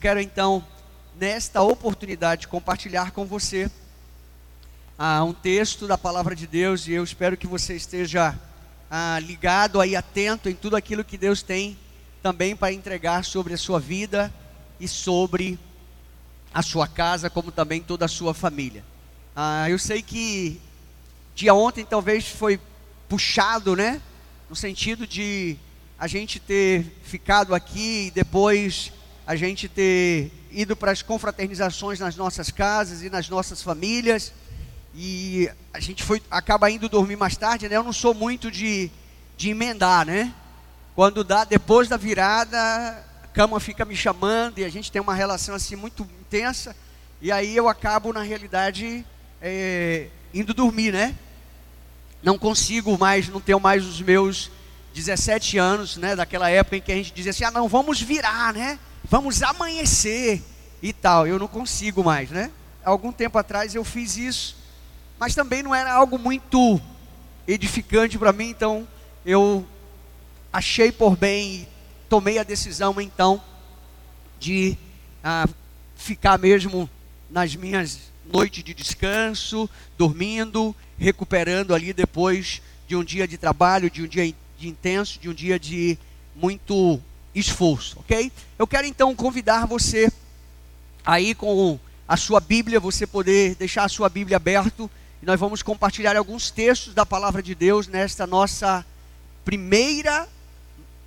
Quero então, nesta oportunidade, compartilhar com você ah, um texto da palavra de Deus e eu espero que você esteja ah, ligado aí, atento em tudo aquilo que Deus tem também para entregar sobre a sua vida e sobre a sua casa, como também toda a sua família. Ah, eu sei que dia ontem talvez foi puxado, né? No sentido de a gente ter ficado aqui e depois a gente ter ido para as confraternizações nas nossas casas e nas nossas famílias. E a gente foi, acaba indo dormir mais tarde, né? Eu não sou muito de, de emendar, né? Quando dá depois da virada, a cama fica me chamando e a gente tem uma relação assim muito intensa. E aí eu acabo, na realidade, é, indo dormir, né? Não consigo mais, não tenho mais os meus 17 anos, né? Daquela época em que a gente dizia assim: ah, não, vamos virar, né? vamos amanhecer e tal. Eu não consigo mais, né? Algum tempo atrás eu fiz isso, mas também não era algo muito edificante para mim, então eu achei por bem e tomei a decisão então de ah, ficar mesmo nas minhas noites de descanso, dormindo, recuperando ali depois de um dia de trabalho, de um dia de intenso, de um dia de muito esforço, ok? Eu quero então convidar você aí com a sua Bíblia, você poder deixar a sua Bíblia aberto e nós vamos compartilhar alguns textos da palavra de Deus nesta nossa primeira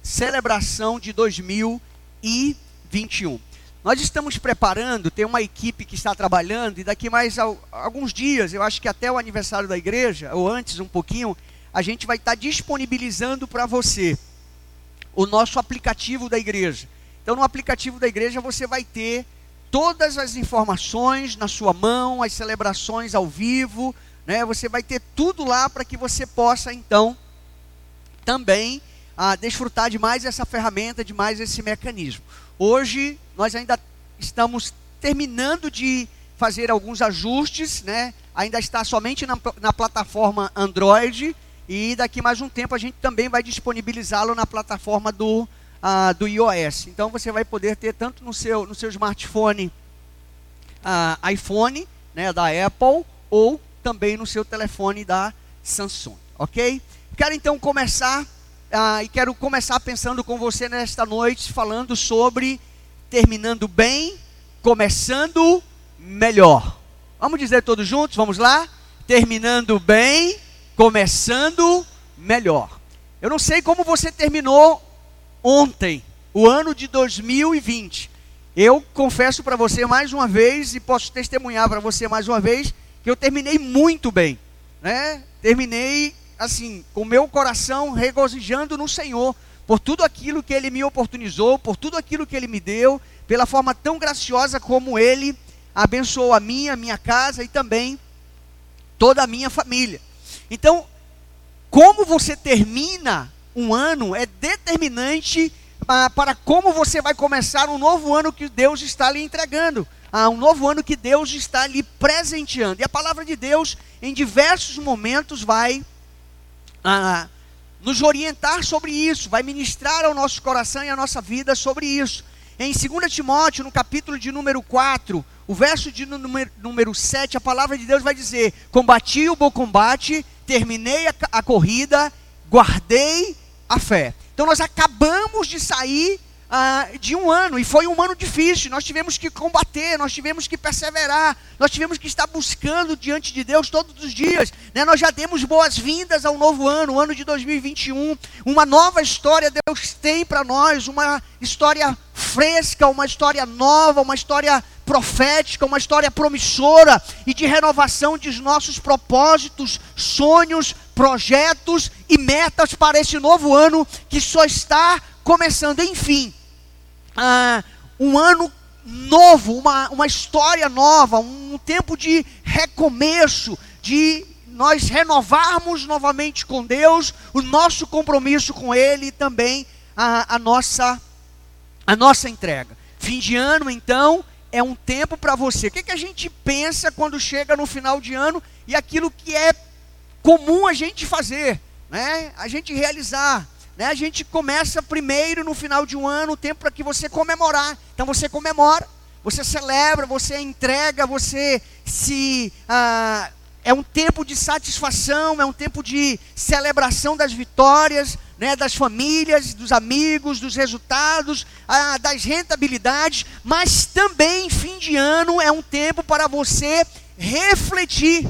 celebração de 2021. Nós estamos preparando, tem uma equipe que está trabalhando e daqui mais alguns dias, eu acho que até o aniversário da igreja ou antes um pouquinho, a gente vai estar disponibilizando para você o nosso aplicativo da igreja. Então, no aplicativo da igreja você vai ter todas as informações na sua mão, as celebrações ao vivo, né? Você vai ter tudo lá para que você possa então também ah, desfrutar de mais essa ferramenta, de mais esse mecanismo. Hoje nós ainda estamos terminando de fazer alguns ajustes, né? Ainda está somente na, na plataforma Android e daqui mais um tempo a gente também vai disponibilizá-lo na plataforma do, uh, do iOS. Então você vai poder ter tanto no seu, no seu smartphone uh, iPhone, né, da Apple, ou também no seu telefone da Samsung, ok? Quero então começar, uh, e quero começar pensando com você nesta noite, falando sobre terminando bem, começando melhor. Vamos dizer todos juntos? Vamos lá? Terminando bem, começando melhor. Eu não sei como você terminou ontem, o ano de 2020. Eu confesso para você mais uma vez e posso testemunhar para você mais uma vez que eu terminei muito bem, né? Terminei assim, com meu coração regozijando no Senhor por tudo aquilo que ele me oportunizou, por tudo aquilo que ele me deu, pela forma tão graciosa como ele abençoou a minha, minha casa e também toda a minha família. Então, como você termina um ano é determinante ah, para como você vai começar um novo ano que Deus está lhe entregando, ah, um novo ano que Deus está lhe presenteando. E a palavra de Deus, em diversos momentos, vai ah, nos orientar sobre isso, vai ministrar ao nosso coração e à nossa vida sobre isso. Em 2 Timóteo, no capítulo de número 4, o verso de número, número 7, a palavra de Deus vai dizer: Combati o bom combate, terminei a, a corrida, guardei a fé. Então nós acabamos de sair ah, de um ano, e foi um ano difícil, nós tivemos que combater, nós tivemos que perseverar, nós tivemos que estar buscando diante de Deus todos os dias. Né? Nós já demos boas-vindas ao novo ano, o ano de 2021, uma nova história Deus tem para nós, uma história fresca, uma história nova, uma história profética, uma história promissora e de renovação de nossos propósitos, sonhos, projetos e metas para esse novo ano que só está começando. Enfim, ah, um ano novo, uma, uma história nova, um tempo de recomeço, de nós renovarmos novamente com Deus o nosso compromisso com Ele e também a, a, nossa, a nossa entrega. Fim de ano, então, é um tempo para você. O que, que a gente pensa quando chega no final de ano e aquilo que é comum a gente fazer, né? a gente realizar? né, a gente começa primeiro no final de um ano, o tempo para que você comemorar. Então você comemora, você celebra, você entrega, você se. Ah, é um tempo de satisfação, é um tempo de celebração das vitórias, né, das famílias, dos amigos, dos resultados, ah, das rentabilidades, mas também fim de ano é um tempo para você refletir.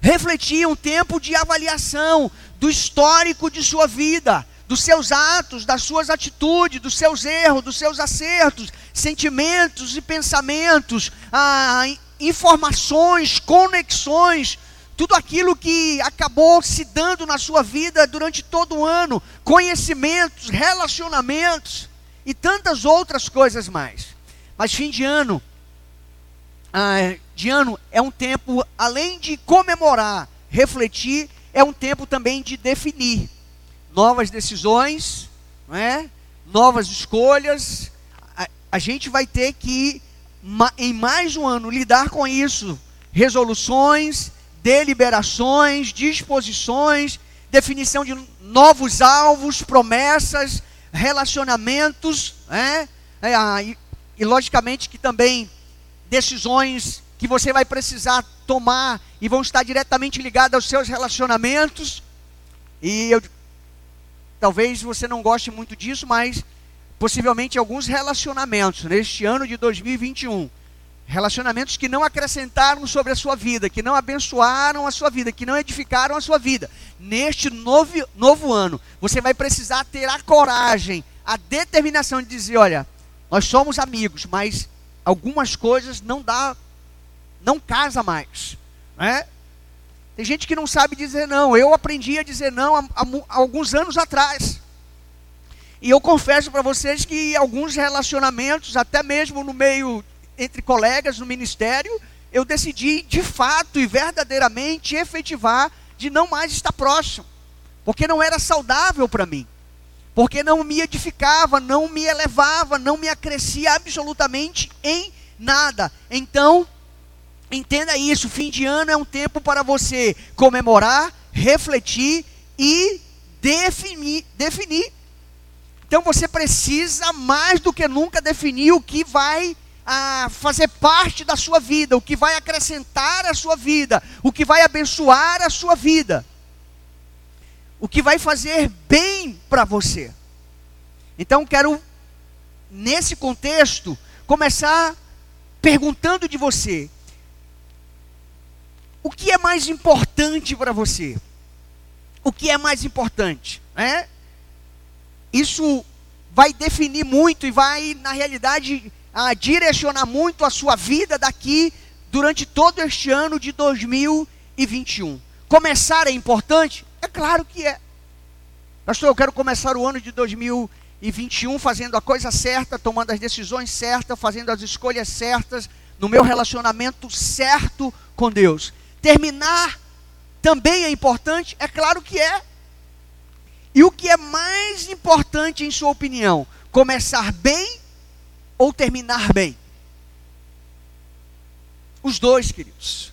Refletir, um tempo de avaliação do histórico de sua vida, dos seus atos, das suas atitudes, dos seus erros, dos seus acertos, sentimentos e pensamentos, ah, informações, conexões, tudo aquilo que acabou se dando na sua vida durante todo o ano, conhecimentos, relacionamentos e tantas outras coisas mais. Mas fim de ano, ah, de ano é um tempo, além de comemorar, refletir, é um tempo também de definir novas decisões, não é? novas escolhas. A, a gente vai ter que, em mais um ano, lidar com isso. Resoluções, deliberações, disposições, definição de novos alvos, promessas, relacionamentos, né? É, e, e logicamente que também decisões que você vai precisar tomar e vão estar diretamente ligadas aos seus relacionamentos. E eu, talvez você não goste muito disso, mas possivelmente alguns relacionamentos neste ano de 2021 Relacionamentos que não acrescentaram sobre a sua vida, que não abençoaram a sua vida, que não edificaram a sua vida. Neste novo, novo ano, você vai precisar ter a coragem, a determinação de dizer: olha, nós somos amigos, mas algumas coisas não dá, não casa mais. Né? Tem gente que não sabe dizer não. Eu aprendi a dizer não há, há, há alguns anos atrás. E eu confesso para vocês que alguns relacionamentos, até mesmo no meio entre colegas no ministério, eu decidi de fato e verdadeiramente efetivar de não mais estar próximo, porque não era saudável para mim, porque não me edificava, não me elevava, não me acrescia absolutamente em nada. Então, entenda isso: fim de ano é um tempo para você comemorar, refletir e definir. definir. Então você precisa mais do que nunca definir o que vai a fazer parte da sua vida, o que vai acrescentar a sua vida, o que vai abençoar a sua vida, o que vai fazer bem para você. Então quero nesse contexto começar perguntando de você: o que é mais importante para você? O que é mais importante? É? Isso vai definir muito e vai, na realidade, a direcionar muito a sua vida daqui durante todo este ano de 2021. Começar é importante? É claro que é. Pastor, eu quero começar o ano de 2021 fazendo a coisa certa, tomando as decisões certas, fazendo as escolhas certas, no meu relacionamento certo com Deus. Terminar também é importante? É claro que é. E o que é mais importante, em sua opinião? Começar bem ou terminar bem? Os dois, queridos.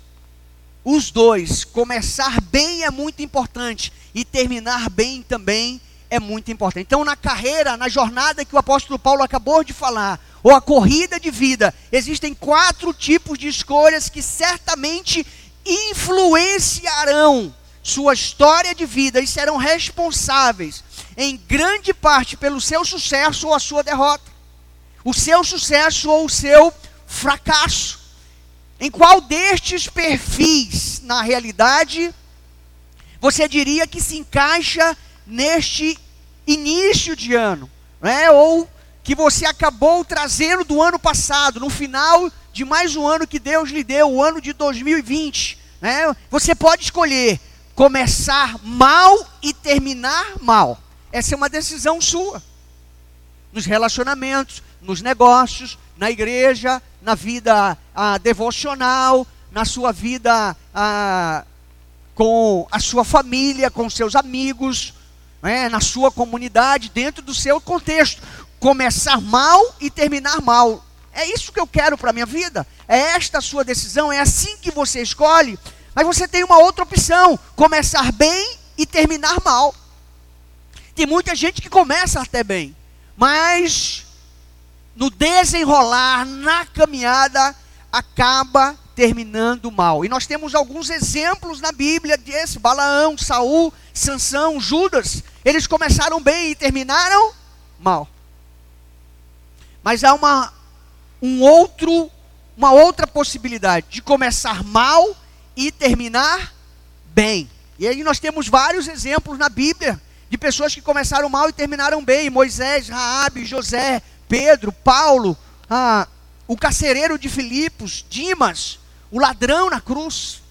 Os dois. Começar bem é muito importante e terminar bem também é muito importante. Então, na carreira, na jornada que o apóstolo Paulo acabou de falar, ou a corrida de vida, existem quatro tipos de escolhas que certamente influenciarão sua história de vida e serão responsáveis em grande parte pelo seu sucesso ou a sua derrota o seu sucesso ou o seu fracasso. Em qual destes perfis, na realidade, você diria que se encaixa neste início de ano, né? ou que você acabou trazendo do ano passado, no final de mais um ano que Deus lhe deu, o ano de 2020. Né? Você pode escolher começar mal e terminar mal. Essa é uma decisão sua. Nos relacionamentos, nos negócios, na igreja, na vida ah, devocional, na sua vida ah, com a sua família, com seus amigos, né, na sua comunidade, dentro do seu contexto. Começar mal e terminar mal. É isso que eu quero para a minha vida. É esta a sua decisão, é assim que você escolhe. Mas você tem uma outra opção: começar bem e terminar mal. tem muita gente que começa até bem, mas no desenrolar, na caminhada, acaba terminando mal. E nós temos alguns exemplos na Bíblia desse: Balaão, Saul, Sansão, Judas. Eles começaram bem e terminaram mal. Mas há uma um outro uma outra possibilidade de começar mal e terminar bem. E aí nós temos vários exemplos na Bíblia de pessoas que começaram mal e terminaram bem: Moisés, Raabe, José, Pedro, Paulo, ah, o carcereiro de Filipos, Dimas, o ladrão na cruz.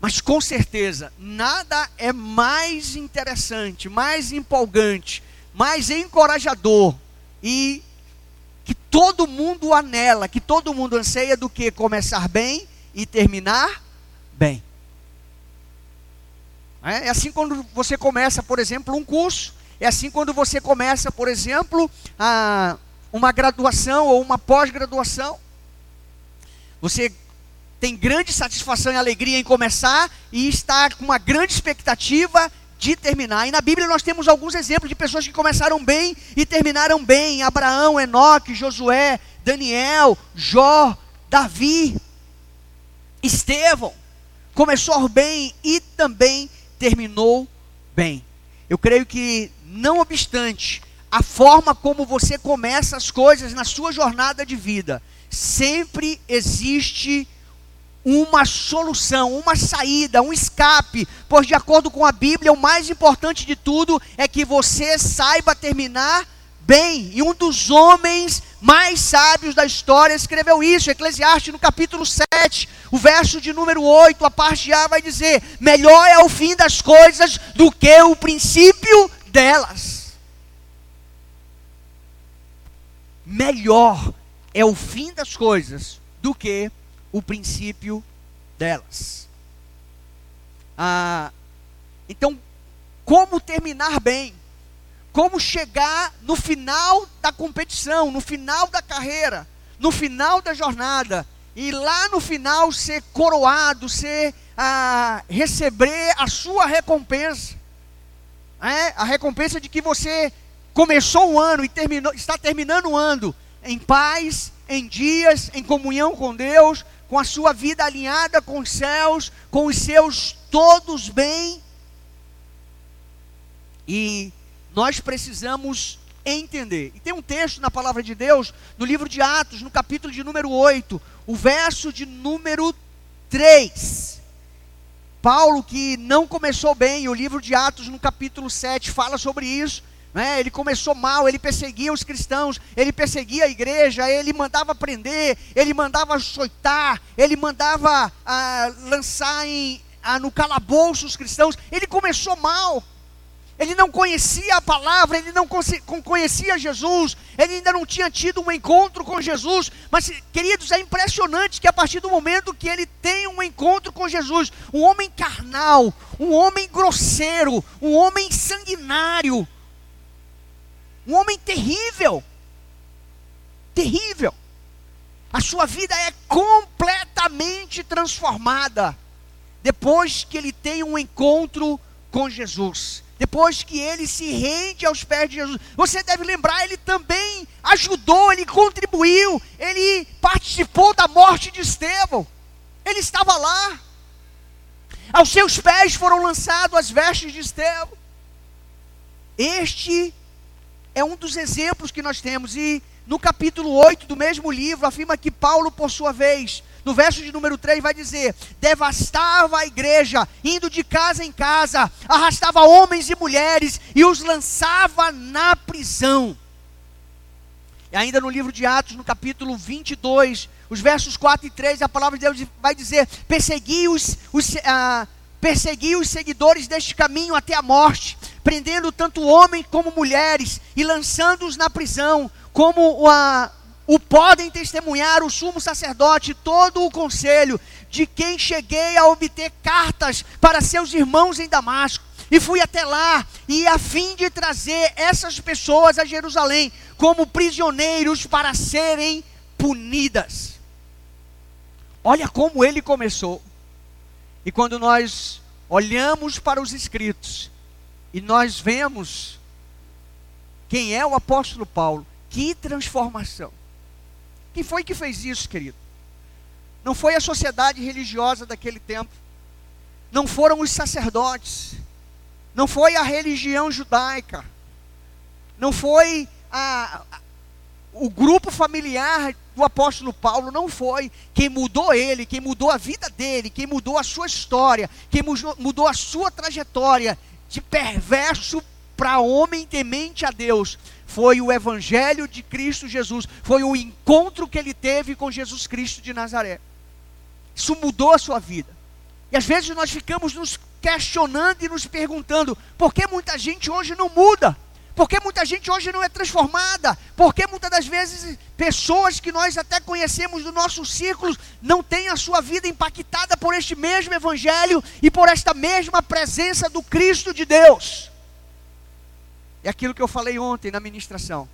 Mas com certeza, nada é mais interessante, mais empolgante, mais encorajador e que todo mundo anela, que todo mundo anseia do que começar bem e terminar bem. É, é assim quando você começa, por exemplo, um curso, é assim quando você começa, por exemplo, a, uma graduação ou uma pós-graduação. Você tem grande satisfação e alegria em começar e está com uma grande expectativa de terminar. E na Bíblia nós temos alguns exemplos de pessoas que começaram bem e terminaram bem: Abraão, Enoque, Josué, Daniel, Jó, Davi, Estevão. Começou bem e também terminou bem. Eu creio que, não obstante a forma como você começa as coisas na sua jornada de vida, sempre existe uma solução, uma saída, um escape, pois de acordo com a Bíblia, o mais importante de tudo é que você saiba terminar bem. E um dos homens mais sábios da história escreveu isso, Eclesiastes no capítulo 7, o verso de número 8, a parte A vai dizer: "Melhor é o fim das coisas do que o princípio delas". Melhor é o fim das coisas do que o princípio delas. Ah, então, como terminar bem? Como chegar no final da competição, no final da carreira, no final da jornada, e lá no final ser coroado, ser ah, receber a sua recompensa. É, a recompensa de que você começou o ano e terminou, está terminando o ano em paz, em dias, em comunhão com Deus, com a sua vida alinhada com os céus, com os seus todos bem. E nós precisamos entender. E tem um texto na palavra de Deus, no livro de Atos, no capítulo de número 8, o verso de número 3. Paulo, que não começou bem, o livro de Atos, no capítulo 7, fala sobre isso. Né? Ele começou mal, ele perseguia os cristãos, ele perseguia a igreja, ele mandava prender, ele mandava açoitar, ele mandava ah, lançar em, ah, no calabouço os cristãos. Ele começou mal. Ele não conhecia a palavra, ele não conhecia Jesus, ele ainda não tinha tido um encontro com Jesus. Mas, queridos, é impressionante que a partir do momento que ele tem um encontro com Jesus, um homem carnal, um homem grosseiro, um homem sanguinário, um homem terrível. Terrível. A sua vida é completamente transformada depois que ele tem um encontro com Jesus. Depois que ele se rende aos pés de Jesus. Você deve lembrar, ele também ajudou, ele contribuiu, ele participou da morte de Estevão. Ele estava lá. Aos seus pés foram lançadas as vestes de Estevão. Este é um dos exemplos que nós temos. E no capítulo 8 do mesmo livro, afirma que Paulo, por sua vez, no verso de número 3, vai dizer: devastava a igreja, indo de casa em casa, arrastava homens e mulheres e os lançava na prisão. E ainda no livro de Atos, no capítulo 22, os versos 4 e 3, a palavra de Deus vai dizer: persegui os, os, ah, persegui os seguidores deste caminho até a morte prendendo tanto homens como mulheres e lançando-os na prisão, como a, o podem testemunhar o sumo sacerdote todo o conselho, de quem cheguei a obter cartas para seus irmãos em Damasco. E fui até lá, e a fim de trazer essas pessoas a Jerusalém como prisioneiros para serem punidas. Olha como ele começou. E quando nós olhamos para os escritos, E nós vemos quem é o apóstolo Paulo. Que transformação. Quem foi que fez isso, querido? Não foi a sociedade religiosa daquele tempo. Não foram os sacerdotes. Não foi a religião judaica. Não foi a, a, o grupo familiar do apóstolo Paulo. Não foi. Quem mudou ele, quem mudou a vida dele, quem mudou a sua história, quem mudou a sua trajetória de perverso para homem temente a Deus foi o evangelho de Cristo Jesus, foi o encontro que ele teve com Jesus Cristo de Nazaré. Isso mudou a sua vida. E às vezes nós ficamos nos questionando e nos perguntando: por que muita gente hoje não muda? Por que muita gente hoje não é transformada? Por que muitas das vezes pessoas que nós até conhecemos do nosso círculo não têm a sua vida impactada por este mesmo Evangelho e por esta mesma presença do Cristo de Deus? É aquilo que eu falei ontem na ministração.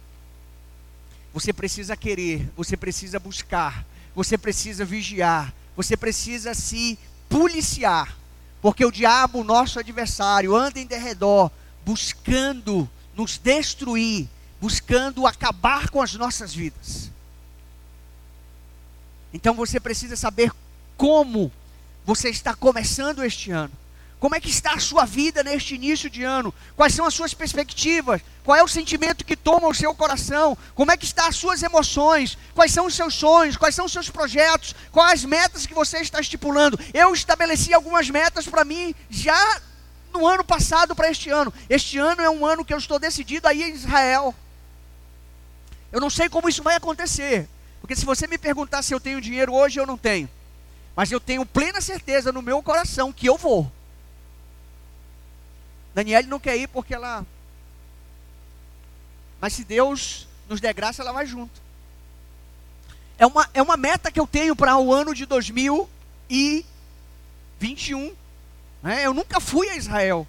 Você precisa querer, você precisa buscar, você precisa vigiar, você precisa se policiar, porque o diabo, nosso adversário, anda em derredor, buscando nos destruir, buscando acabar com as nossas vidas. Então você precisa saber como você está começando este ano. Como é que está a sua vida neste início de ano? Quais são as suas perspectivas? Qual é o sentimento que toma o seu coração? Como é que estão as suas emoções? Quais são os seus sonhos? Quais são os seus projetos? Quais as metas que você está estipulando? Eu estabeleci algumas metas para mim já no ano passado para este ano. Este ano é um ano que eu estou decidido a ir a Israel. Eu não sei como isso vai acontecer. Porque se você me perguntar se eu tenho dinheiro hoje, eu não tenho. Mas eu tenho plena certeza no meu coração que eu vou. Daniele não quer ir porque ela. Mas se Deus nos der graça, ela vai junto. É uma, é uma meta que eu tenho para o ano de 2021. Né? Eu nunca fui a Israel.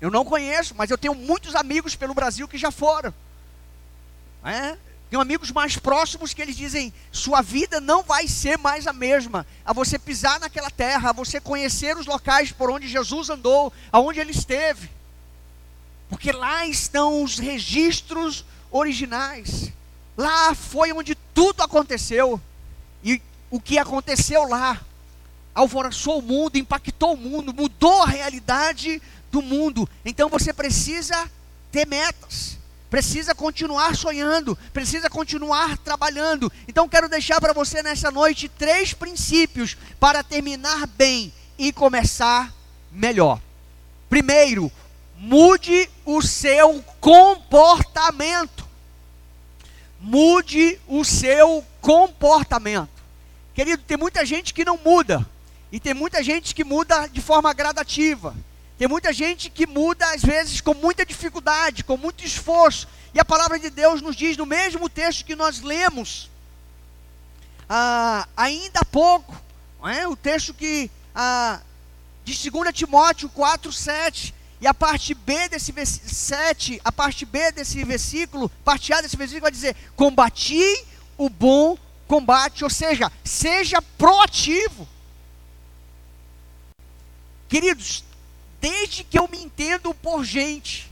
Eu não conheço, mas eu tenho muitos amigos pelo Brasil que já foram. Né? Tenho amigos mais próximos que eles dizem: sua vida não vai ser mais a mesma. A você pisar naquela terra, a você conhecer os locais por onde Jesus andou, aonde ele esteve. Porque lá estão os registros originais. Lá foi onde tudo aconteceu. E o que aconteceu lá alvoroçou o mundo, impactou o mundo, mudou a realidade do mundo. Então você precisa ter metas precisa continuar sonhando, precisa continuar trabalhando. Então quero deixar para você nessa noite três princípios para terminar bem e começar melhor. Primeiro, mude o seu comportamento. Mude o seu comportamento. Querido, tem muita gente que não muda. E tem muita gente que muda de forma gradativa. Tem muita gente que muda, às vezes, com muita dificuldade, com muito esforço. E a palavra de Deus nos diz, no mesmo texto que nós lemos, ah, ainda há pouco, é? o texto que ah, de 2 Timóteo 4, 7, e a parte B desse 7, a parte B desse versículo, parte A desse versículo vai dizer: Combati o bom combate, ou seja, seja proativo. Queridos, desde que eu me entendo por gente,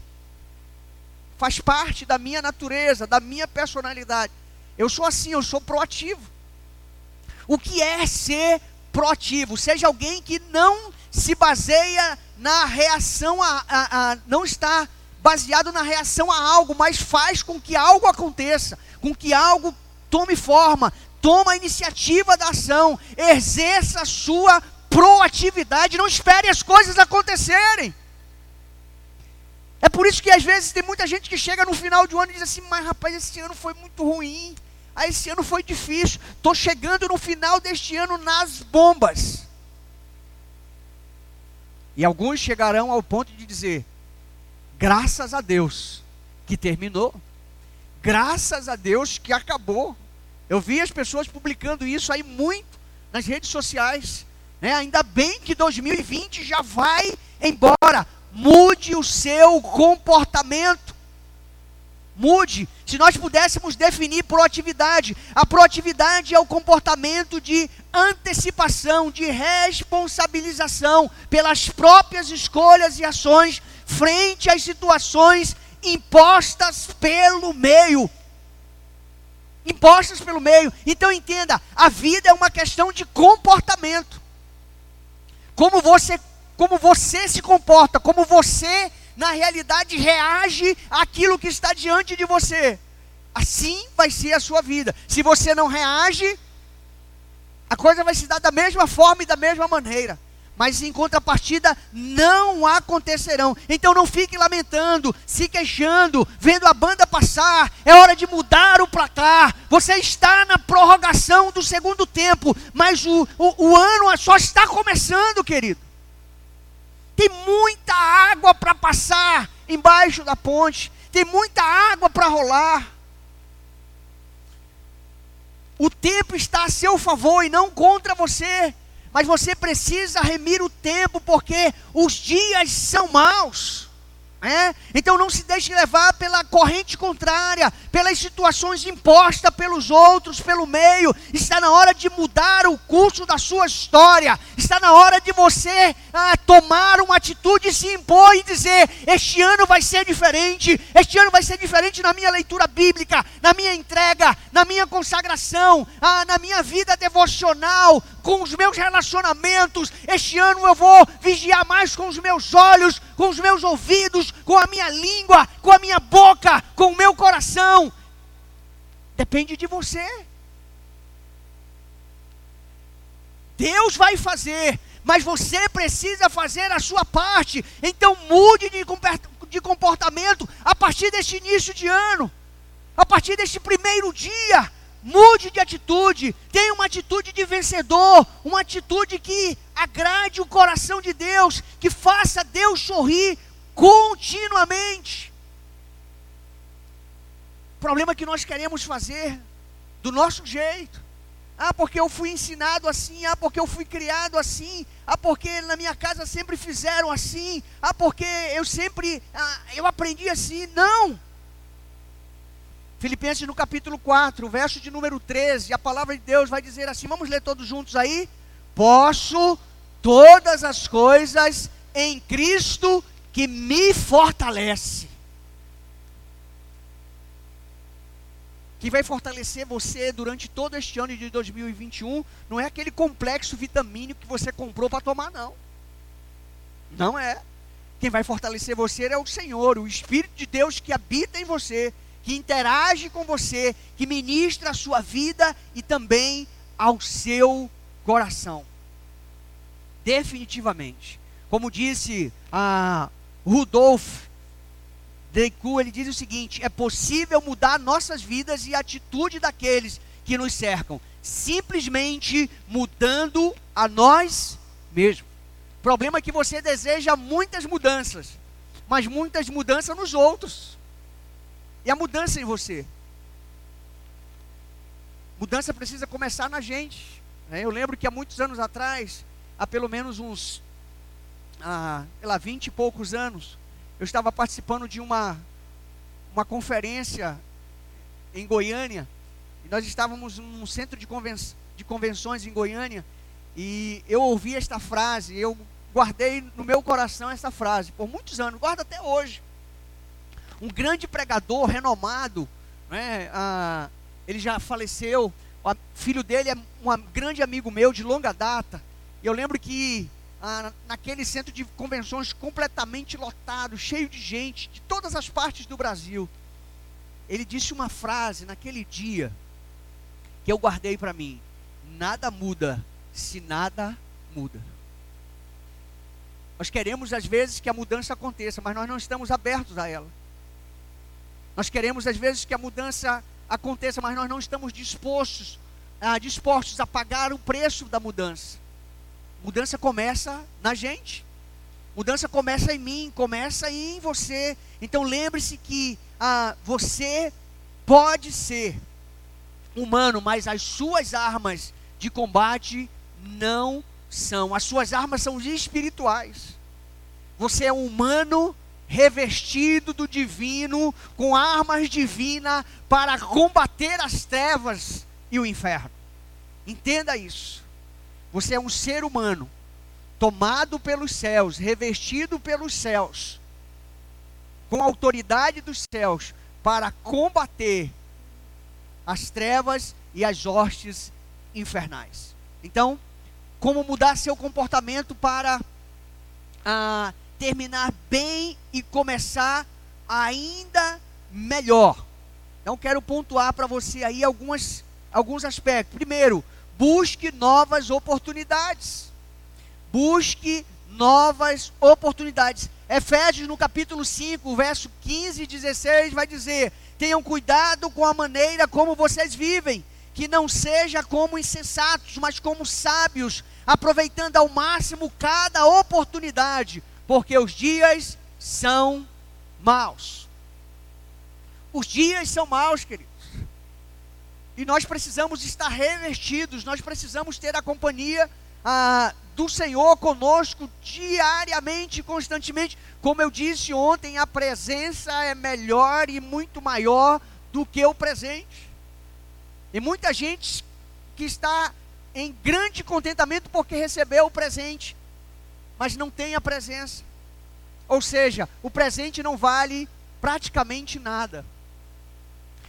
faz parte da minha natureza, da minha personalidade. Eu sou assim, eu sou proativo. O que é ser proativo? Seja alguém que não se baseia na reação a, a, a, não está baseado na reação a algo, mas faz com que algo aconteça, com que algo tome forma, toma a iniciativa da ação, exerça a sua proatividade, não espere as coisas acontecerem. É por isso que às vezes tem muita gente que chega no final de um ano e diz assim: Mas rapaz, esse ano foi muito ruim. Ah, esse ano foi difícil. Estou chegando no final deste ano nas bombas. E alguns chegarão ao ponto de dizer: Graças a Deus que terminou. Graças a Deus que acabou. Eu vi as pessoas publicando isso aí muito nas redes sociais. Né? Ainda bem que 2020 já vai embora. Mude o seu comportamento. mude. Se nós pudéssemos definir proatividade, a proatividade é o comportamento de antecipação, de responsabilização pelas próprias escolhas e ações frente às situações impostas pelo meio. Impostas pelo meio. Então entenda, a vida é uma questão de comportamento. Como você, como você se comporta, como você na realidade reage àquilo que está diante de você. Assim vai ser a sua vida. Se você não reage, a coisa vai se dar da mesma forma e da mesma maneira. Mas em contrapartida não acontecerão. Então não fique lamentando, se queixando, vendo a banda passar. É hora de mudar o placar. Você está na prorrogação do segundo tempo, mas o, o, o ano só está começando, querido. Tem muita água para passar embaixo da ponte. Tem muita água para rolar. O tempo está a seu favor e não contra você. Mas você precisa remir o tempo, porque os dias são maus. É? Então não se deixe levar pela corrente contrária, pelas situações impostas pelos outros, pelo meio. Está na hora de mudar o curso da sua história. Está na hora de você ah, tomar uma atitude se impor e dizer: Este ano vai ser diferente. Este ano vai ser diferente na minha leitura bíblica, na minha entrega, na minha consagração, ah, na minha vida devocional, com os meus relacionamentos. Este ano eu vou vigiar mais com os meus olhos, com os meus ouvidos, com a minha língua, com a minha boca, com o meu coração. Depende de você. Deus vai fazer, mas você precisa fazer a sua parte. Então mude de comportamento a partir deste início de ano, a partir deste primeiro dia. Mude de atitude, tenha uma atitude de vencedor, uma atitude que agrade o coração de Deus, que faça Deus sorrir continuamente. O problema é que nós queremos fazer do nosso jeito. Ah, porque eu fui ensinado assim, ah, porque eu fui criado assim, ah, porque na minha casa sempre fizeram assim, ah, porque eu sempre, ah, eu aprendi assim. Não! Filipenses no capítulo 4, verso de número 13, a palavra de Deus vai dizer assim: vamos ler todos juntos aí? Posso todas as coisas em Cristo que me fortalece. Que vai fortalecer você durante todo este ano de 2021, não é aquele complexo vitamínico que você comprou para tomar, não. Não é. Quem vai fortalecer você é o Senhor, o Espírito de Deus que habita em você que interage com você, que ministra a sua vida e também ao seu coração. Definitivamente. Como disse a Rudolf Deku, ele diz o seguinte: é possível mudar nossas vidas e a atitude daqueles que nos cercam, simplesmente mudando a nós mesmos. O problema é que você deseja muitas mudanças, mas muitas mudanças nos outros. E a mudança em você. Mudança precisa começar na gente. Né? Eu lembro que há muitos anos atrás, há pelo menos uns, ah, sei lá, vinte e poucos anos, eu estava participando de uma, uma conferência em Goiânia. E nós estávamos num centro de, conven de convenções em Goiânia. E eu ouvi esta frase, eu guardei no meu coração essa frase por muitos anos, guardo até hoje um grande pregador renomado, né? Ah, ele já faleceu, o filho dele é um grande amigo meu de longa data. E eu lembro que ah, naquele centro de convenções completamente lotado, cheio de gente, de todas as partes do Brasil, ele disse uma frase naquele dia que eu guardei para mim: nada muda se nada muda. Nós queremos às vezes que a mudança aconteça, mas nós não estamos abertos a ela. Nós queremos às vezes que a mudança aconteça, mas nós não estamos dispostos, ah, dispostos a pagar o preço da mudança. Mudança começa na gente. Mudança começa em mim, começa em você. Então lembre-se que ah, você pode ser humano, mas as suas armas de combate não são. As suas armas são espirituais. Você é um humano revestido do divino, com armas divinas para combater as trevas e o inferno. Entenda isso. Você é um ser humano tomado pelos céus, revestido pelos céus, com a autoridade dos céus para combater as trevas e as hostes infernais. Então, como mudar seu comportamento para ah, terminar bem e começar ainda melhor. Então, quero pontuar para você aí algumas, alguns aspectos. Primeiro, busque novas oportunidades. Busque novas oportunidades. Efésios no capítulo 5, verso 15 e 16 vai dizer: Tenham cuidado com a maneira como vocês vivem, que não seja como insensatos, mas como sábios, aproveitando ao máximo cada oportunidade, porque os dias são maus. Os dias são maus, queridos. E nós precisamos estar revestidos, nós precisamos ter a companhia ah, do Senhor conosco diariamente, constantemente. Como eu disse ontem, a presença é melhor e muito maior do que o presente. E muita gente que está em grande contentamento porque recebeu o presente, mas não tem a presença. Ou seja, o presente não vale praticamente nada.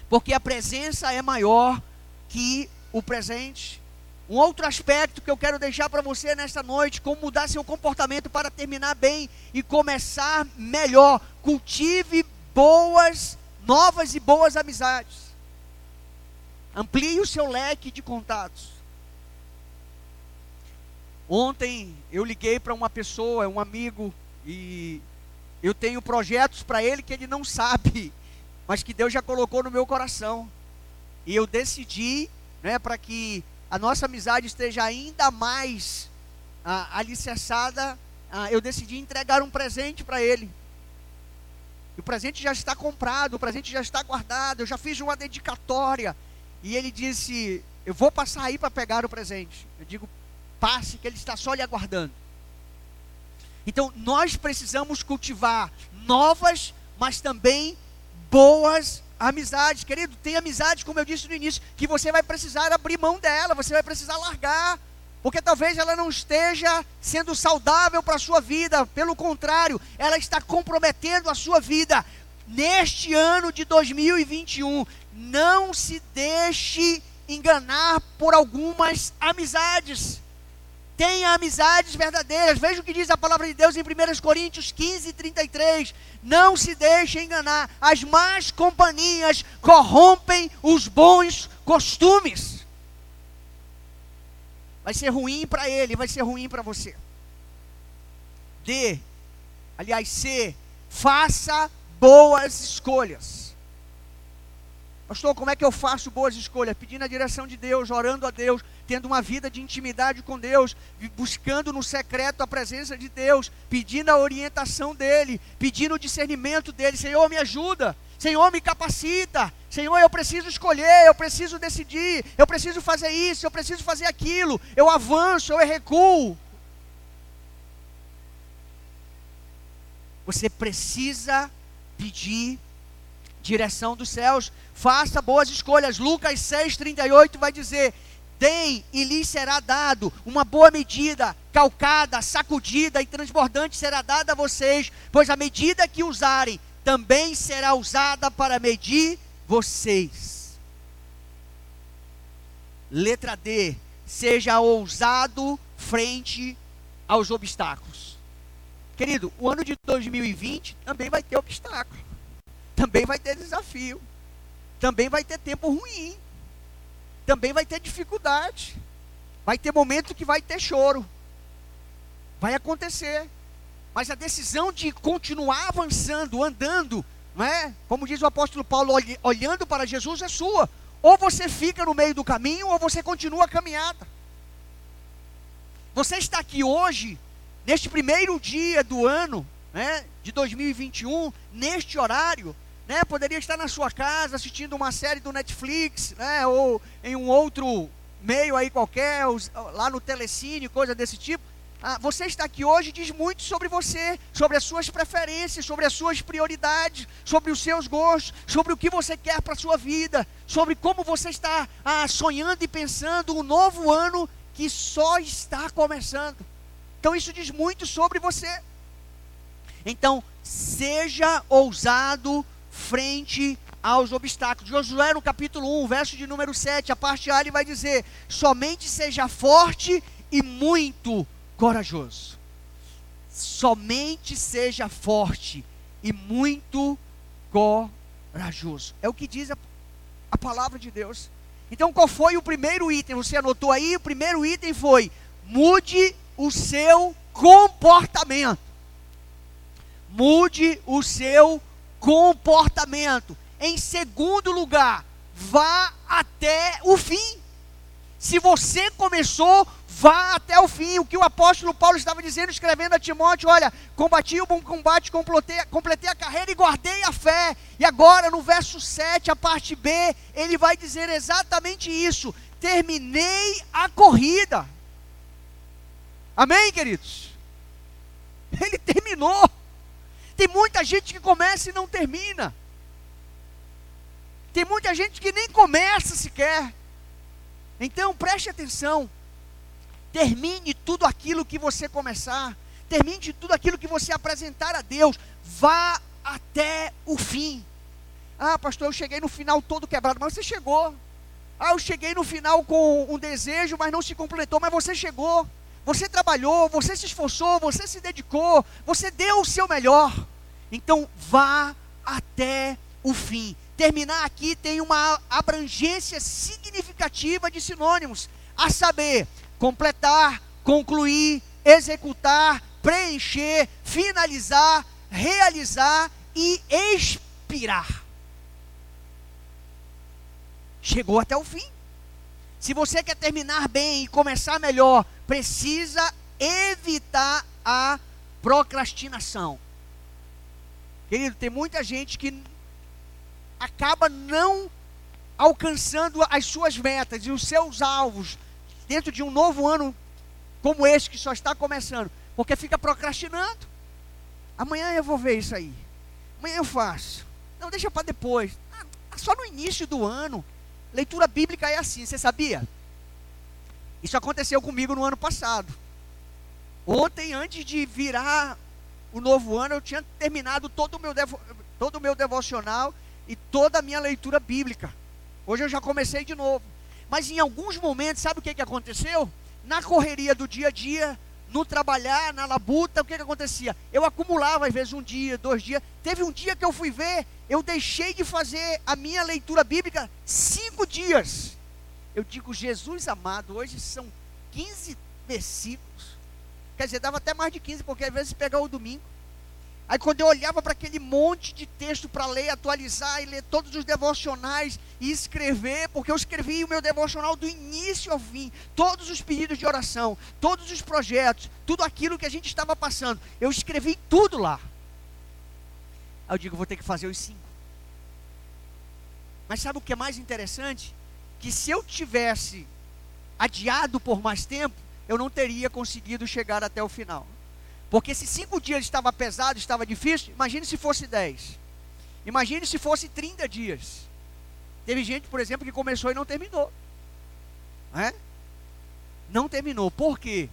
Porque a presença é maior que o presente. Um outro aspecto que eu quero deixar para você nesta noite, como mudar seu comportamento para terminar bem e começar melhor. Cultive boas, novas e boas amizades. Amplie o seu leque de contatos. Ontem eu liguei para uma pessoa, um amigo, e eu tenho projetos para ele que ele não sabe, mas que Deus já colocou no meu coração. E eu decidi, né, para que a nossa amizade esteja ainda mais ah, alicerçada, ah, eu decidi entregar um presente para ele. E o presente já está comprado, o presente já está guardado, eu já fiz uma dedicatória. E ele disse: Eu vou passar aí para pegar o presente. Eu digo: Passe, que ele está só lhe aguardando. Então, nós precisamos cultivar novas, mas também boas amizades. Querido, tem amizades, como eu disse no início, que você vai precisar abrir mão dela, você vai precisar largar. Porque talvez ela não esteja sendo saudável para a sua vida, pelo contrário, ela está comprometendo a sua vida. Neste ano de 2021, não se deixe enganar por algumas amizades. Tenha amizades verdadeiras. Veja o que diz a palavra de Deus em 1 Coríntios 15, 33. Não se deixe enganar. As más companhias corrompem os bons costumes. Vai ser ruim para ele, vai ser ruim para você. D. Aliás, C. Faça boas escolhas. Pastor, como é que eu faço boas escolhas? Pedindo a direção de Deus, orando a Deus, tendo uma vida de intimidade com Deus, buscando no secreto a presença de Deus, pedindo a orientação dEle, pedindo o discernimento dEle. Senhor, me ajuda. Senhor, me capacita. Senhor, eu preciso escolher, eu preciso decidir, eu preciso fazer isso, eu preciso fazer aquilo. Eu avanço, eu recuo. Você precisa pedir direção dos céus, faça boas escolhas. Lucas 6,38 vai dizer: Deem e lhes será dado uma boa medida, calcada, sacudida e transbordante será dada a vocês, pois a medida que usarem também será usada para medir vocês. Letra D. Seja ousado frente aos obstáculos. Querido, o ano de 2020 também vai ter obstáculo também vai ter desafio, também vai ter tempo ruim, também vai ter dificuldade, vai ter momento que vai ter choro, vai acontecer, mas a decisão de continuar avançando, andando, não é? Como diz o apóstolo Paulo, olhando para Jesus é sua. Ou você fica no meio do caminho, ou você continua a caminhada. Você está aqui hoje, neste primeiro dia do ano, né, de 2021, neste horário, né? Poderia estar na sua casa assistindo uma série do Netflix, né? Ou em um outro meio aí qualquer, lá no Telecine, coisa desse tipo. ah, você está aqui hoje diz muito sobre você, sobre as suas preferências, sobre as suas prioridades, sobre os seus gostos, sobre o que você quer para a sua vida, sobre como você está ah, sonhando e pensando um novo ano que só está começando. Então isso diz muito sobre você. Então, seja ousado frente aos obstáculos. Josué no capítulo 1, verso de número 7, a parte A ele vai dizer: "Somente seja forte e muito corajoso. Somente seja forte e muito corajoso. É o que diz a, a palavra de Deus. Então, qual foi o primeiro item? Você anotou aí? O primeiro item foi: mude o seu comportamento. Mude o seu comportamento. Em segundo lugar, vá até o fim. Se você começou Vá até o fim. O que o apóstolo Paulo estava dizendo, escrevendo a Timóteo: olha, combati o bom combate, completei, completei a carreira e guardei a fé. E agora, no verso 7, a parte B, ele vai dizer exatamente isso: terminei a corrida. Amém, queridos? Ele terminou. Tem muita gente que começa e não termina. Tem muita gente que nem começa sequer. Então preste atenção. Termine tudo aquilo que você começar. Termine tudo aquilo que você apresentar a Deus. Vá até o fim. Ah, pastor, eu cheguei no final todo quebrado, mas você chegou. Ah, eu cheguei no final com um desejo, mas não se completou, mas você chegou. Você trabalhou, você se esforçou, você se dedicou, você deu o seu melhor. Então vá até o fim. Terminar aqui tem uma abrangência significativa de sinônimos, a saber, completar, concluir, executar, preencher, finalizar, realizar e expirar. Chegou até o fim. Se você quer terminar bem e começar melhor, precisa evitar a procrastinação. Querido, tem muita gente que acaba não alcançando as suas metas e os seus alvos dentro de um novo ano como esse que só está começando, porque fica procrastinando. Amanhã eu vou ver isso aí. Amanhã eu faço. Não, deixa para depois. Ah, só no início do ano. Leitura bíblica é assim, você sabia? Isso aconteceu comigo no ano passado. Ontem, antes de virar o novo ano, eu tinha terminado todo o meu, devo, todo o meu devocional e toda a minha leitura bíblica. Hoje eu já comecei de novo. Mas em alguns momentos, sabe o que, que aconteceu? Na correria do dia a dia, no trabalhar, na labuta, o que, que acontecia? Eu acumulava, às vezes, um dia, dois dias. Teve um dia que eu fui ver, eu deixei de fazer a minha leitura bíblica cinco dias. Eu digo, Jesus amado, hoje são 15 versículos. Quer dizer, dava até mais de 15, porque às vezes pegava o domingo. Aí quando eu olhava para aquele monte de texto para ler, atualizar e ler todos os devocionais e escrever, porque eu escrevi o meu devocional do início ao fim, todos os pedidos de oração, todos os projetos, tudo aquilo que a gente estava passando, eu escrevi tudo lá. Aí eu digo, vou ter que fazer os cinco. Mas sabe o que é mais interessante? Que se eu tivesse adiado por mais tempo, eu não teria conseguido chegar até o final. Porque se cinco dias estava pesado, estava difícil, imagine se fosse dez. Imagine se fosse 30 dias. Teve gente, por exemplo, que começou e não terminou. Não, é? não terminou. Por quê?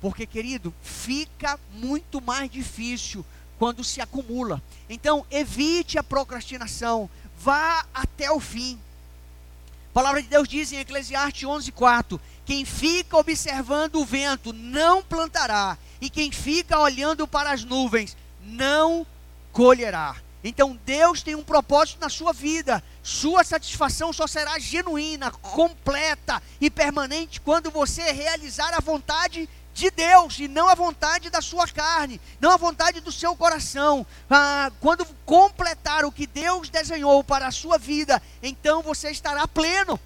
Porque, querido, fica muito mais difícil quando se acumula. Então, evite a procrastinação. Vá até o fim. A palavra de Deus diz em Eclesiastes 11:4: Quem fica observando o vento não plantará, e quem fica olhando para as nuvens não colherá. Então Deus tem um propósito na sua vida. Sua satisfação só será genuína, completa e permanente quando você realizar a vontade de Deus e não a vontade da sua carne, não a vontade do seu coração. Ah, quando completar o que Deus desenhou para a sua vida, então você estará pleno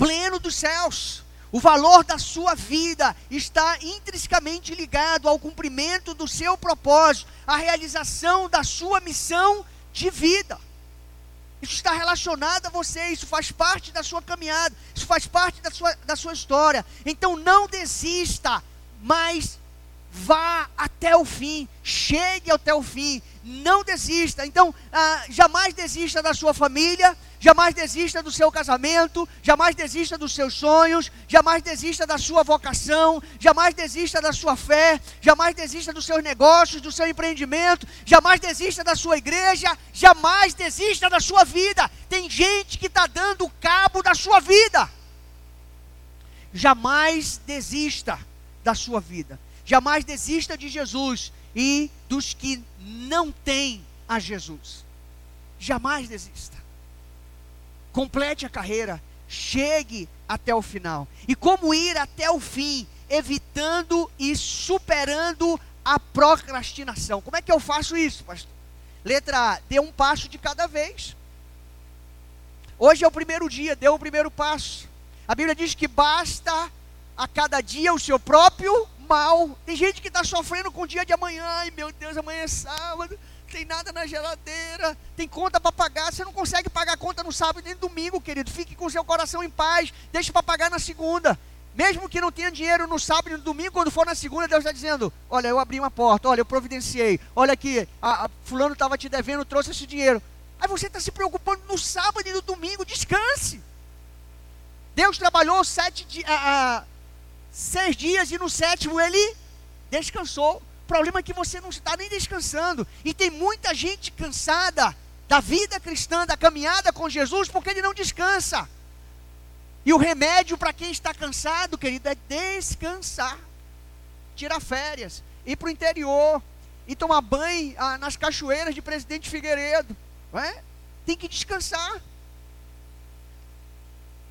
pleno dos céus. O valor da sua vida está intrinsecamente ligado ao cumprimento do seu propósito, à realização da sua missão de vida. Isso está relacionado a você, isso faz parte da sua caminhada, isso faz parte da sua, da sua história. Então não desista, mas vá até o fim, chegue até o fim, não desista. Então, ah, jamais desista da sua família, jamais desista do seu casamento, jamais desista dos seus sonhos, jamais desista da sua vocação, jamais desista da sua fé, jamais desista dos seus negócios, do seu empreendimento, jamais desista da sua igreja, jamais desista da sua vida. Tem gente que está dando cabo da sua vida. Jamais desista da sua vida. Jamais desista de Jesus e dos que não têm a Jesus. Jamais desista. Complete a carreira, chegue até o final. E como ir até o fim, evitando e superando a procrastinação. Como é que eu faço isso, pastor? Letra A, dê um passo de cada vez. Hoje é o primeiro dia, dê o primeiro passo. A Bíblia diz que basta a cada dia o seu próprio mal. Tem gente que está sofrendo com o dia de amanhã. Ai meu Deus, amanhã é sábado. Tem nada na geladeira. Tem conta para pagar. Você não consegue pagar conta no sábado nem no domingo, querido. Fique com seu coração em paz. Deixe para pagar na segunda. Mesmo que não tenha dinheiro no sábado e no domingo, quando for na segunda, Deus está dizendo: Olha, eu abri uma porta, olha, eu providenciei. Olha aqui, a, a Fulano estava te devendo, trouxe esse dinheiro. Aí você está se preocupando no sábado e no domingo, descanse. Deus trabalhou sete dias seis dias e no sétimo ele descansou. O problema é que você não está nem descansando. E tem muita gente cansada da vida cristã, da caminhada com Jesus, porque ele não descansa. E o remédio para quem está cansado, querido, é descansar. Tirar férias, ir para o interior, e tomar banho ah, nas cachoeiras de Presidente Figueiredo. É? Tem que descansar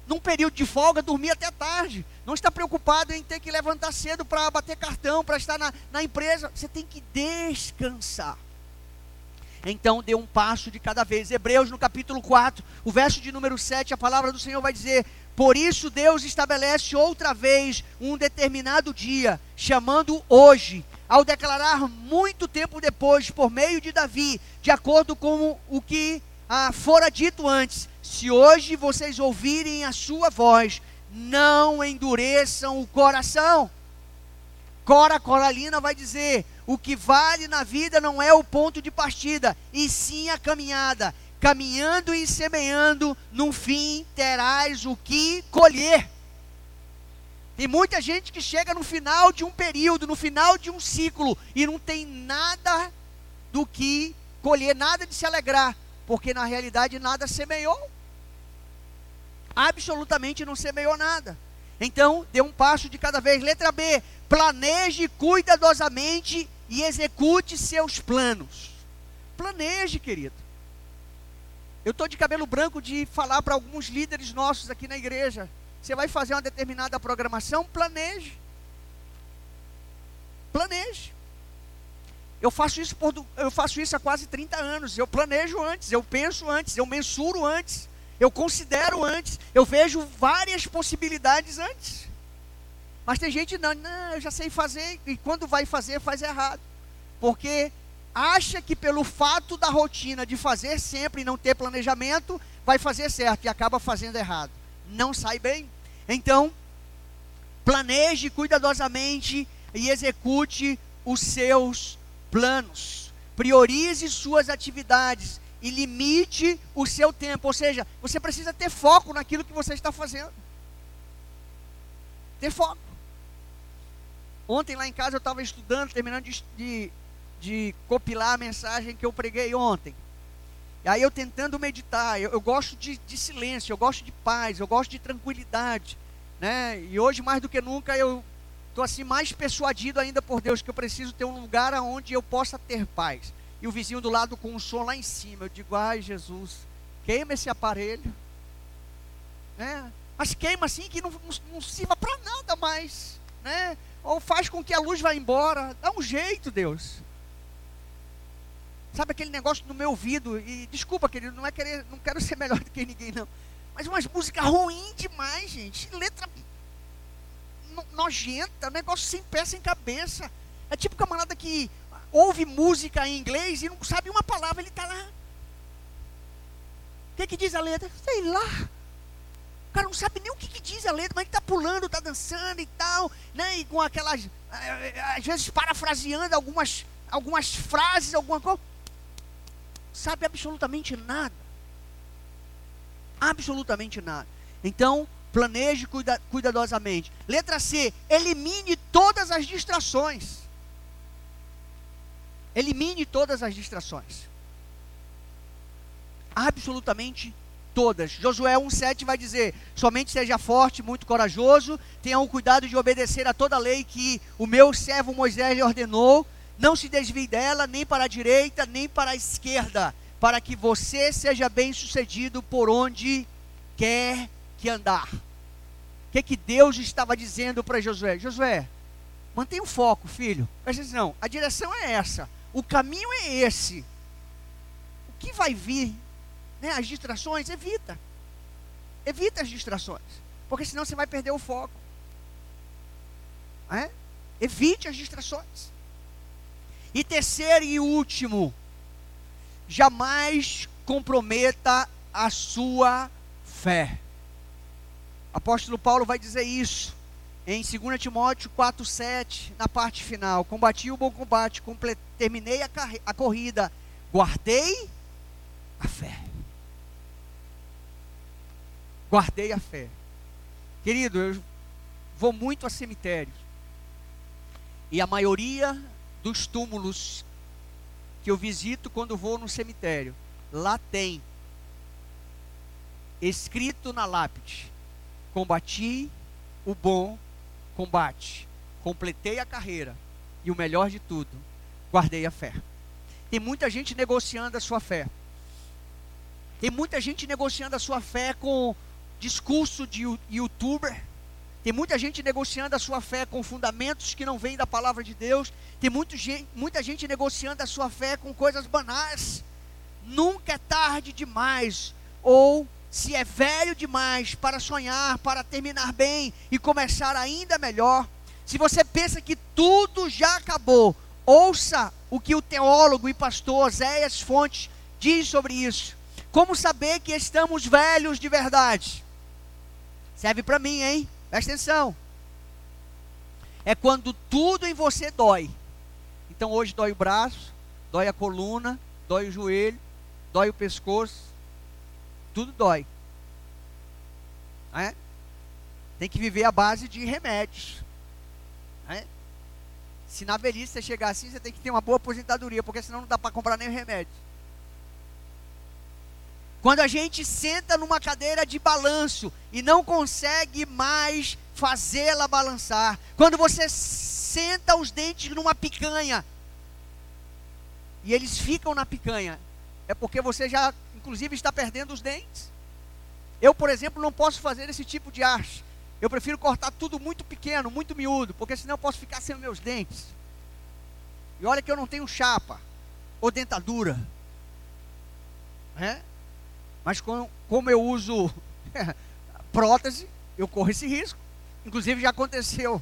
num período de folga, dormir até tarde. Não está preocupado em ter que levantar cedo para bater cartão, para estar na, na empresa. Você tem que descansar. Então dê um passo de cada vez. Hebreus no capítulo 4, o verso de número 7, a palavra do Senhor vai dizer: Por isso Deus estabelece outra vez um determinado dia, chamando hoje, ao declarar muito tempo depois, por meio de Davi, de acordo com o que ah, fora dito antes: se hoje vocês ouvirem a sua voz, não endureçam o coração. Cora Coralina vai dizer: o que vale na vida não é o ponto de partida, e sim a caminhada. Caminhando e semeando, no fim terás o que colher. Tem muita gente que chega no final de um período, no final de um ciclo, e não tem nada do que colher, nada de se alegrar, porque na realidade nada semeou absolutamente não semeou nada. Então, dê um passo de cada vez. Letra B, planeje cuidadosamente e execute seus planos. Planeje, querido. Eu estou de cabelo branco de falar para alguns líderes nossos aqui na igreja. Você vai fazer uma determinada programação? Planeje. Planeje. Eu faço isso por, eu faço isso há quase 30 anos. Eu planejo antes, eu penso antes, eu mensuro antes eu considero antes, eu vejo várias possibilidades antes. Mas tem gente não, não, eu já sei fazer e quando vai fazer faz errado. Porque acha que pelo fato da rotina de fazer sempre e não ter planejamento, vai fazer certo e acaba fazendo errado. Não sai bem. Então, planeje cuidadosamente e execute os seus planos. Priorize suas atividades e limite o seu tempo. Ou seja, você precisa ter foco naquilo que você está fazendo. Ter foco. Ontem lá em casa eu estava estudando, terminando de, de, de, copilar a mensagem que eu preguei ontem. E aí eu tentando meditar, eu, eu gosto de, de, silêncio, eu gosto de paz, eu gosto de tranquilidade. Né? E hoje mais do que nunca eu estou assim mais persuadido ainda por Deus que eu preciso ter um lugar onde eu possa ter paz e o vizinho do lado com um som lá em cima. Eu digo, ai Jesus, queima esse aparelho. Né? Mas queima assim que não, não, não sirva para nada mais. Né? Ou faz com que a luz vá embora. Dá um jeito, Deus. Sabe aquele negócio no meu ouvido? E desculpa, querido, não é querer, não quero ser melhor do que ninguém, não. Mas umas músicas ruins demais, gente. Letra nojenta, negócio sem pé, sem cabeça. É tipo camarada que ouve música em inglês e não sabe uma palavra, ele está lá. que, que diz a letra? Sei lá. O cara não sabe nem o que, que diz a letra, mas ele está pulando, está dançando e tal, né? E com aquelas. Eh, às vezes parafraseando algumas, algumas frases, alguma coisa. Sabe absolutamente nada. Absolutamente nada. Então, planeje cuida, cuidadosamente. Letra C, elimine todas as distrações. Elimine todas as distrações. Absolutamente todas. Josué 1,7 vai dizer: somente seja forte, muito corajoso, tenha o cuidado de obedecer a toda a lei que o meu servo Moisés lhe ordenou, não se desvie dela, nem para a direita, nem para a esquerda, para que você seja bem sucedido por onde quer que andar. O que, que Deus estava dizendo para Josué? Josué, mantenha o foco, filho. Presta atenção, a direção é essa, o caminho é esse. O que vai vir né, as distrações, evita. Evita as distrações. Porque senão você vai perder o foco. É? Evite as distrações. E terceiro e último, jamais comprometa a sua fé. Apóstolo Paulo vai dizer isso em 2 Timóteo 4,7, na parte final. Combati o bom combate, terminei a, a corrida, guardei a fé guardei a fé. Querido, eu vou muito a cemitérios. E a maioria dos túmulos que eu visito quando vou no cemitério, lá tem escrito na lápide: Combati o bom combate, completei a carreira e o melhor de tudo, guardei a fé. Tem muita gente negociando a sua fé. Tem muita gente negociando a sua fé com discurso de youtuber. Tem muita gente negociando a sua fé com fundamentos que não vêm da palavra de Deus. Tem muito muita gente negociando a sua fé com coisas banais. Nunca é tarde demais, ou se é velho demais para sonhar, para terminar bem e começar ainda melhor. Se você pensa que tudo já acabou, ouça o que o teólogo e pastor Oséias Fontes diz sobre isso. Como saber que estamos velhos de verdade? Serve para mim, hein? Presta atenção. É quando tudo em você dói. Então hoje dói o braço, dói a coluna, dói o joelho, dói o pescoço. Tudo dói. É? Tem que viver à base de remédios. É? Se na velhice você chegar assim, você tem que ter uma boa aposentadoria, porque senão não dá para comprar nem remédio. Quando a gente senta numa cadeira de balanço e não consegue mais fazê-la balançar. Quando você senta os dentes numa picanha e eles ficam na picanha, é porque você já, inclusive, está perdendo os dentes. Eu, por exemplo, não posso fazer esse tipo de arte. Eu prefiro cortar tudo muito pequeno, muito miúdo, porque senão eu posso ficar sem meus dentes. E olha que eu não tenho chapa ou dentadura. É? Mas com, como eu uso prótese, eu corro esse risco. Inclusive já aconteceu.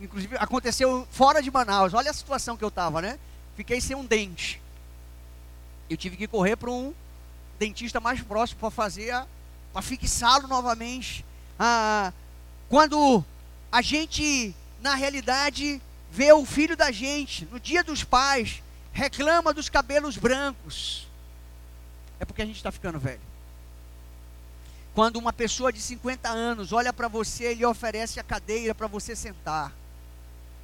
Inclusive aconteceu fora de Manaus. Olha a situação que eu estava, né? Fiquei sem um dente. Eu tive que correr para um dentista mais próximo para fazer, para fixá-lo novamente. Ah, quando a gente, na realidade, vê o filho da gente, no dia dos pais, reclama dos cabelos brancos é porque a gente está ficando velho. Quando uma pessoa de 50 anos olha para você e lhe oferece a cadeira para você sentar,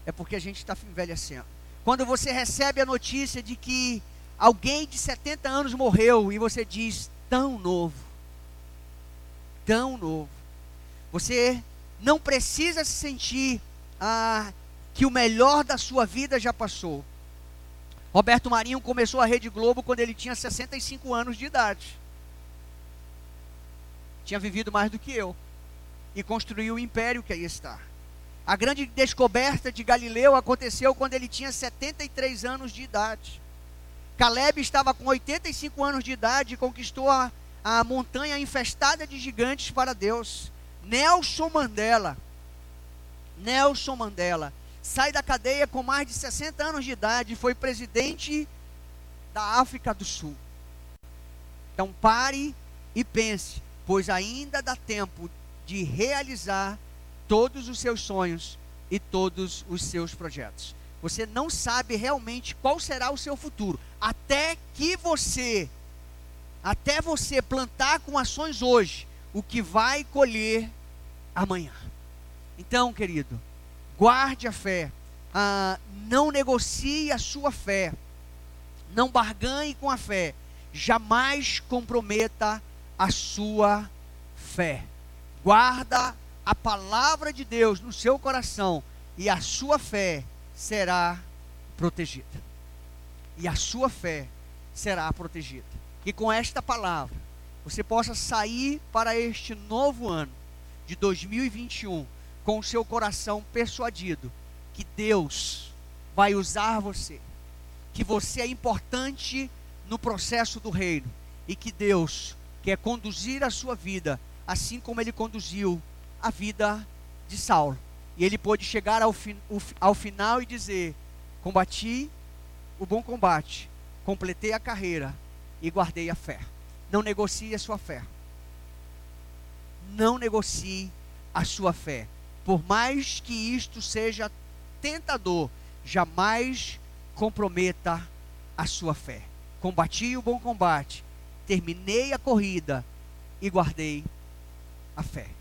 é porque a gente está envelhecendo. Quando você recebe a notícia de que alguém de 70 anos morreu e você diz, tão novo, tão novo, você não precisa se sentir ah, que o melhor da sua vida já passou. Roberto Marinho começou a Rede Globo quando ele tinha 65 anos de idade. Tinha vivido mais do que eu. E construiu o império que aí está. A grande descoberta de Galileu aconteceu quando ele tinha 73 anos de idade. Caleb estava com 85 anos de idade e conquistou a, a montanha infestada de gigantes para Deus. Nelson Mandela. Nelson Mandela sai da cadeia com mais de 60 anos de idade e foi presidente da África do Sul. Então pare e pense, pois ainda dá tempo de realizar todos os seus sonhos e todos os seus projetos. Você não sabe realmente qual será o seu futuro, até que você até você plantar com ações hoje o que vai colher amanhã. Então, querido, guarde a fé, ah, não negocie a sua fé, não barganhe com a fé, jamais comprometa a sua fé. Guarda a palavra de Deus no seu coração e a sua fé será protegida. E a sua fé será protegida. Que com esta palavra você possa sair para este novo ano de 2021 com o seu coração persuadido que Deus vai usar você, que você é importante no processo do reino e que Deus quer conduzir a sua vida assim como ele conduziu a vida de Saulo. E ele pôde chegar ao, fi, ao final e dizer: Combati o bom combate, completei a carreira e guardei a fé. Não negocie a sua fé. Não negocie a sua fé. Por mais que isto seja tentador, jamais comprometa a sua fé. Combati o bom combate, terminei a corrida e guardei a fé.